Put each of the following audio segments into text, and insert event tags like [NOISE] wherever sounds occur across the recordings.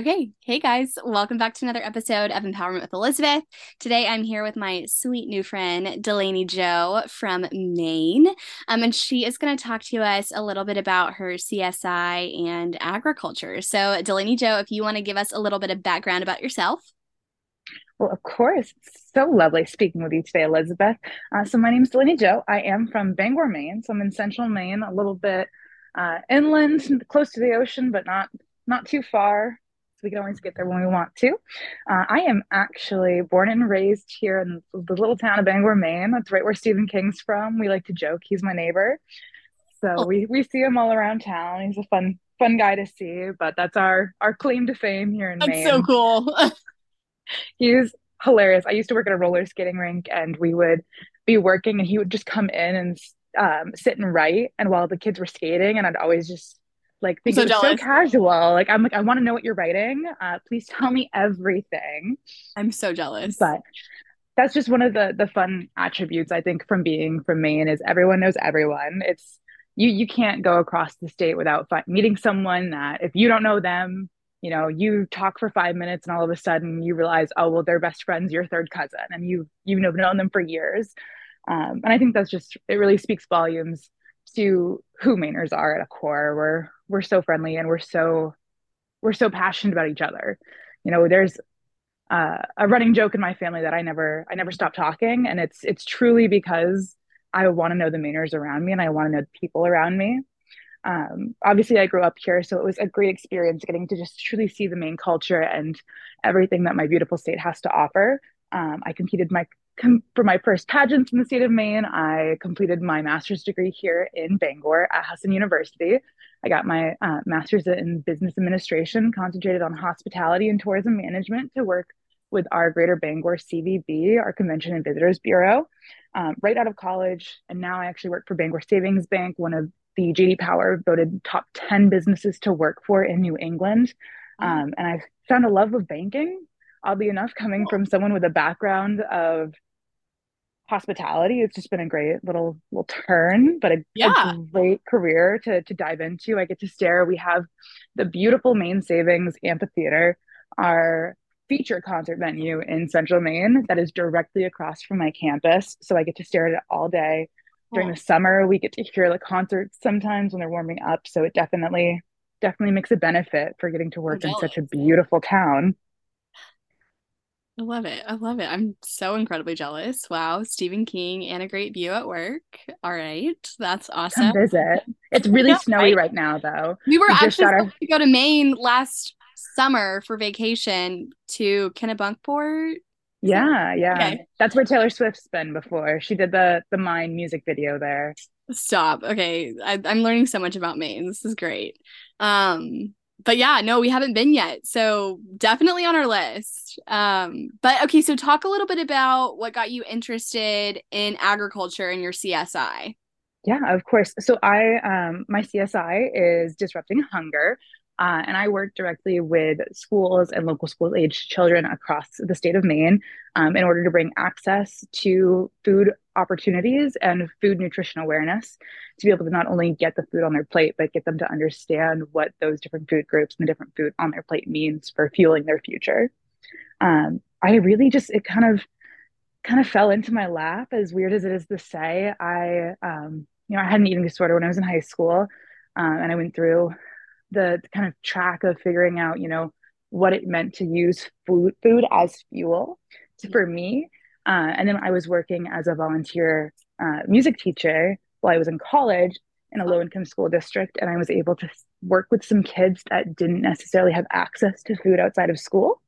Okay. Hey guys, welcome back to another episode of Empowerment with Elizabeth. Today I'm here with my sweet new friend, Delaney-Jo from Maine. Um, and she is going to talk to us a little bit about her CSI and agriculture. So, Delaney-Jo, if you want to give us a little bit of background about yourself. Well, of course. It's so lovely speaking with you today, Elizabeth. Uh, so, my name is Delaney-Jo. I am from Bangor, Maine. So, I'm in central Maine, a little bit uh, inland, close to the ocean, but not not too far we can always get there when we want to. Uh, I am actually born and raised here in the little town of Bangor, Maine. That's right where Stephen King's from. We like to joke he's my neighbor. So oh. we, we see him all around town. He's a fun fun guy to see, but that's our our claim to fame here in that's Maine. so cool. [LAUGHS] he's hilarious. I used to work at a roller skating rink and we would be working and he would just come in and um, sit and write and while the kids were skating and I'd always just like think so so casual. Like I'm like, I want to know what you're writing. Uh, please tell me everything. I'm so jealous. But that's just one of the the fun attributes I think from being from Maine is everyone knows everyone. It's you you can't go across the state without fi- meeting someone that if you don't know them, you know, you talk for five minutes and all of a sudden you realize, oh well, they're best friends, your third cousin, and you you've known them for years. Um, and I think that's just it really speaks volumes to who Mainers are at a core. We're we're so friendly and we're so we're so passionate about each other. You know, there's uh, a running joke in my family that I never I never stop talking, and it's it's truly because I want to know the Mainers around me and I want to know the people around me. Um, obviously, I grew up here, so it was a great experience getting to just truly see the Maine culture and everything that my beautiful state has to offer. Um, I competed my com- for my first pageants in the state of Maine. I completed my master's degree here in Bangor at Husson University. I got my uh, master's in business administration, concentrated on hospitality and tourism management to work with our Greater Bangor CVB, our Convention and Visitors Bureau, um, right out of college. And now I actually work for Bangor Savings Bank, one of the JD Power voted top 10 businesses to work for in New England. Mm-hmm. Um, and I've found a love of banking, oddly enough, coming from someone with a background of hospitality. It's just been a great little little turn, but a, yeah. a, great career to to dive into. I get to stare. We have the beautiful Maine Savings Amphitheater, our feature concert venue in Central Maine that is directly across from my campus. So I get to stare at it all day. During oh. the summer, we get to hear the concerts sometimes when they're warming up. So it definitely definitely makes a benefit for getting to work in such a beautiful town. I love it. I love it. I'm so incredibly jealous. Wow. Stephen King and a great view at work. All right. That's awesome. Come visit. It's really snowy right. right. now, though. We were we actually our... to go to Maine last summer for vacation to Kennebunkport. Yeah, yeah. Okay. That's where Taylor Swift's been before. She did the the Mine music video there. Stop. Okay. I, I'm learning so much about Maine. This is great. Um, but yeah, no, we haven't been yet. So definitely on our list. Um, but okay, so talk a little bit about what got you interested in agriculture and your CSI. Yeah, of course. So I um my CSI is disrupting hunger. Uh, and I work directly with schools and local school age children across the state of Maine um, in order to bring access to food opportunities and food nutrition awareness to be able to not only get the food on their plate, but get them to understand what those different food groups and the different food on their plate means for fueling their future. Um, I really just, it kind of, kind of fell into my lap as weird as it is to say i um, you know i had an eating disorder when i was in high school um, and i went through the kind of track of figuring out, you know, what it meant to use food food as fuel to, for me. Uh, and then I was working as a volunteer uh, music teacher while I was in college in a low income school district, and I was able to work with some kids that didn't necessarily have access to food outside of school,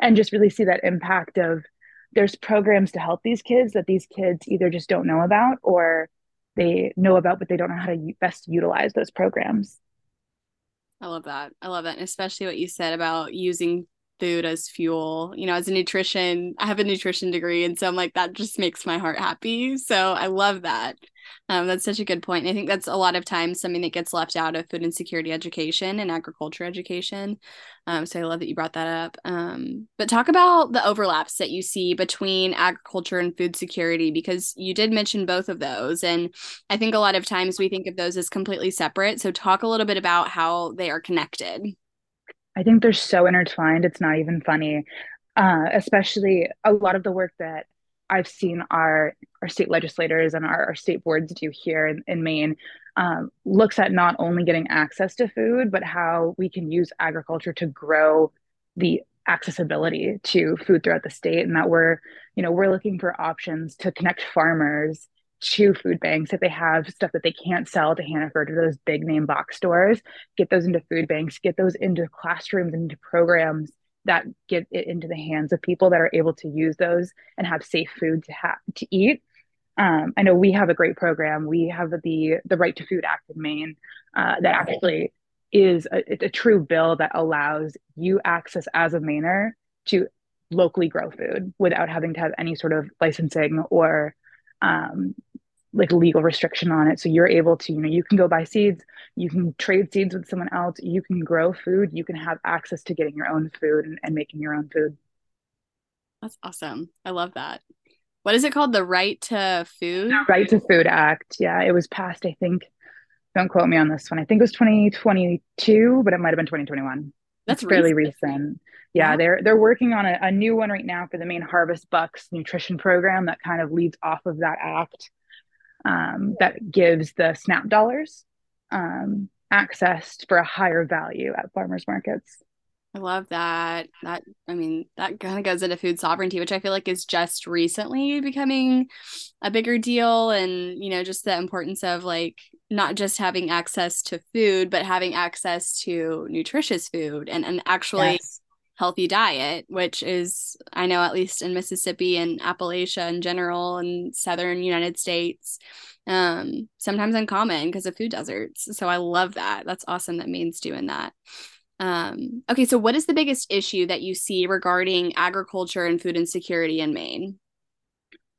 and just really see that impact of there's programs to help these kids that these kids either just don't know about or they know about but they don't know how to best utilize those programs I love that. I love that. And especially what you said about using food as fuel. You know, as a nutrition, I have a nutrition degree. And so I'm like, that just makes my heart happy. So I love that. Um, that's such a good point. And I think that's a lot of times something that gets left out of food insecurity education and agriculture education. Um, so I love that you brought that up. Um, but talk about the overlaps that you see between agriculture and food security, because you did mention both of those. And I think a lot of times we think of those as completely separate. So talk a little bit about how they are connected. I think they're so intertwined. It's not even funny. Uh, especially a lot of the work that I've seen our our state legislators and our, our state boards do here in, in Maine um, looks at not only getting access to food, but how we can use agriculture to grow the accessibility to food throughout the state, and that we're you know we're looking for options to connect farmers to food banks if they have stuff that they can't sell to Hannaford or those big name box stores, get those into food banks, get those into classrooms and into programs that get it into the hands of people that are able to use those and have safe food to have to eat. Um, I know we have a great program. We have the the Right to Food Act in Maine uh, that actually is a, a true bill that allows you access as a Mainer to locally grow food without having to have any sort of licensing or um, like legal restriction on it. So you're able to, you know, you can go buy seeds, you can trade seeds with someone else, you can grow food, you can have access to getting your own food and, and making your own food. That's awesome. I love that. What is it called? The Right to Food? Right to Food Act. Yeah, it was passed, I think. Don't quote me on this one. I think it was 2022, but it might have been 2021. That's fairly recent. Yeah, yeah, they're they're working on a, a new one right now for the Maine Harvest Bucks nutrition program that kind of leads off of that act um, that gives the SNAP dollars um, access for a higher value at farmers markets. I love that. That I mean, that kind of goes into food sovereignty, which I feel like is just recently becoming a bigger deal. And, you know, just the importance of like not just having access to food, but having access to nutritious food and, and actually yes healthy diet, which is, I know, at least in Mississippi and Appalachia in general and southern United States, um, sometimes uncommon because of food deserts. So I love that. That's awesome that Maine's doing that. Um, okay, so what is the biggest issue that you see regarding agriculture and food insecurity in Maine?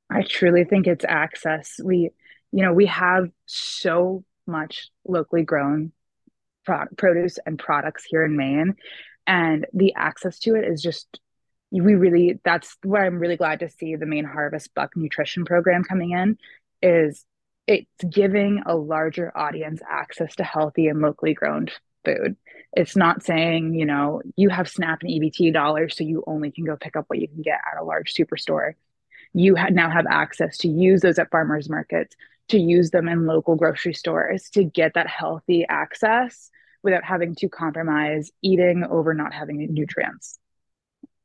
I truly think it's access. We, you know, we have so much locally grown pro- produce and products here in Maine and the access to it is just we really that's what i'm really glad to see the Maine harvest buck nutrition program coming in is it's giving a larger audience access to healthy and locally grown food. It's not saying you know you have snap and ebt dollars so you only can go pick up what you can get at a large superstore you ha- now have access to use those at farmers markets to use them in local grocery stores to get that healthy access without having to compromise eating over not having nutrients.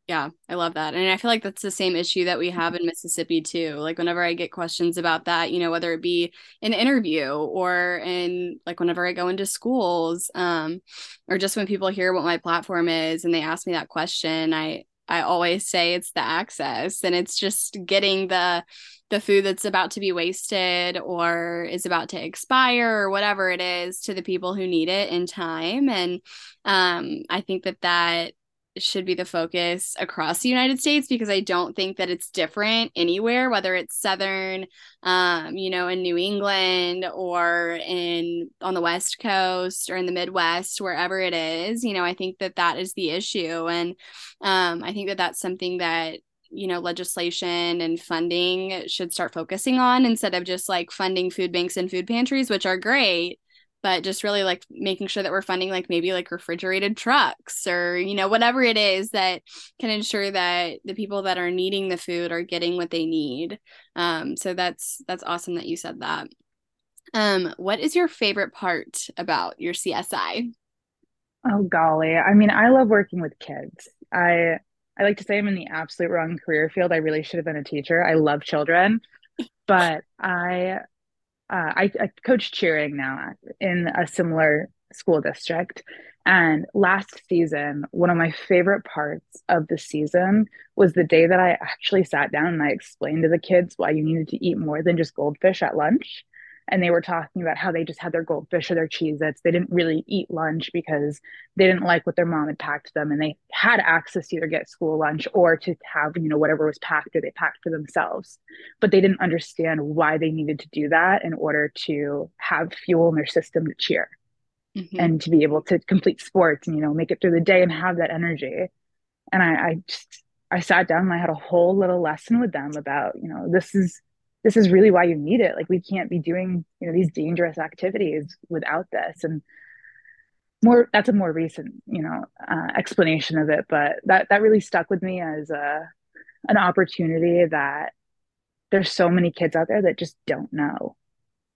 Yeah, I love that. And I feel like that's the same issue that we have in Mississippi too. Like whenever I get questions about that, you know, whether it be an interview or in like whenever I go into schools, um, or just when people hear what my platform is and they ask me that question, I I always say it's the access and it's just getting the the food that's about to be wasted or is about to expire or whatever it is to the people who need it in time. And um, i think that that should be the focus across the United States because I don't think that it's different anywhere, whether it's southern, um, you know, in New England or in on the West Coast or in the Midwest, wherever it is. You know, I think that that is the issue, and um, I think that that's something that you know legislation and funding should start focusing on instead of just like funding food banks and food pantries which are great but just really like making sure that we're funding like maybe like refrigerated trucks or you know whatever it is that can ensure that the people that are needing the food are getting what they need. Um so that's that's awesome that you said that. Um what is your favorite part about your csi oh golly. I mean i love working with kids. I I like to say I'm in the absolute wrong career field. I really should have been a teacher. I love children, but I uh, I, I coach cheering now in a similar school district. And last season, one of my favorite parts of the season was the day that I actually sat down and I explained to the kids why you needed to eat more than just goldfish at lunch and they were talking about how they just had their goldfish or their Cheez-Its. They didn't really eat lunch because they didn't like what their mom had packed them and they had access to either get school lunch or to have, you know, whatever was packed or they packed for themselves. But they didn't understand why they needed to do that in order to have fuel in their system to cheer mm-hmm. and to be able to complete sports and, you know, make it through the day and have that energy. And I, I just I sat down and I had a whole little lesson with them about, you know, this is this is really why you need it. Like we can't be doing you know these dangerous activities without this. And more that's a more recent you know uh, explanation of it but that that really stuck with me as a an opportunity that there's so many kids out there that just don't know.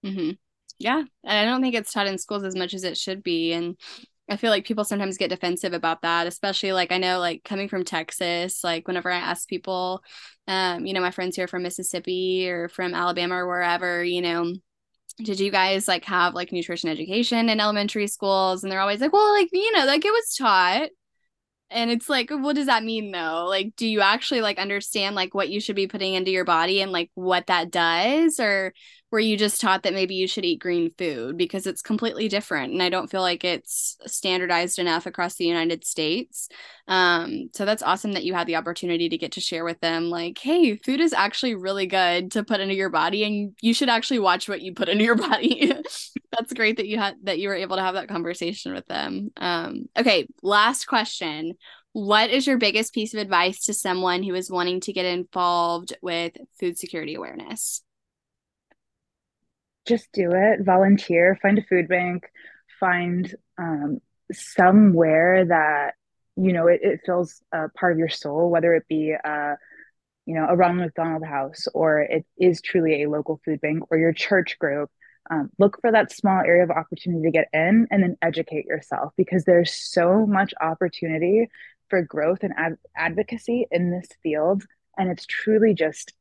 Mm-hmm. yeah. And i don't think it's taught in schools as much as it should be. And I feel like people sometimes get defensive about that, especially like I know like coming from Texas, like whenever I ask people, um, you know, my friends here from Mississippi or from Alabama or wherever, you know, did you guys like have like nutrition education in elementary schools? And they're always like, well, like, you know, like it was taught. And it's like, what does that mean though? Like, do you actually like understand like what you should be putting into your body and like what that does? Or were you just taught that maybe you should eat green food because it's completely different and i don't feel like it's standardized enough across the united states. Um, so that's awesome that you had the opportunity to get to share with them like hey food is actually really good to put into your body and you should actually watch what you put into your [LAUGHS] body. That's great that you had that you were able to have that conversation with them. Um, okay last question. What is your biggest piece of advice to someone who is wanting to get involved with food security awareness just do it volunteer find a food bank find um, somewhere that you know it, it fills a part of your soul whether it be a you know a ronald mcdonald house or it is truly a local food bank or your church group um, look for that small area of opportunity to get in and then educate yourself because there's so much opportunity for growth and ad- advocacy in this field and it's truly just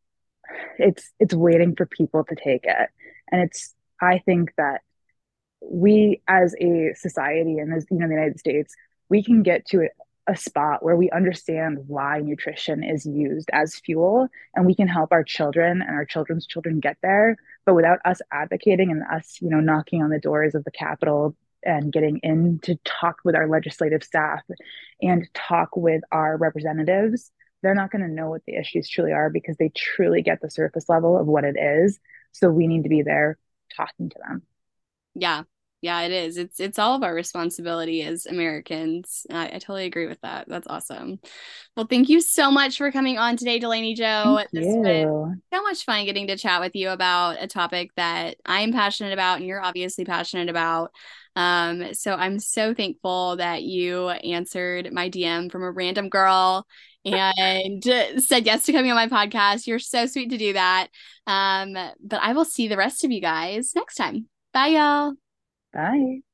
it's it's waiting for people to take it and it's i think that we as a society and as you know the united states we can get to a spot where we understand why nutrition is used as fuel and we can help our children and our children's children get there. But without us advocating and us you know knocking on the doors of the capitol and getting in to talk with our legislative staff and talk with our representatives they're not going to know what the issues truly are because they truly get the surface level of what it is so we need to be there talking to them. Yeah. Yeah, it is. It's it's all of our responsibility as Americans. I, I totally agree with that. That's awesome. Well, thank you so much for coming on today, Delaney-Jo. Thank this you. so much fun getting to chat with you about a topic that I'm passionate about and you're obviously passionate about. Um, so I'm so thankful that you answered my DM from a random girl and said yes to coming on my podcast. You're so sweet to do that. Um, but I will see the rest of you guys next time. Bye, y'all. Bye.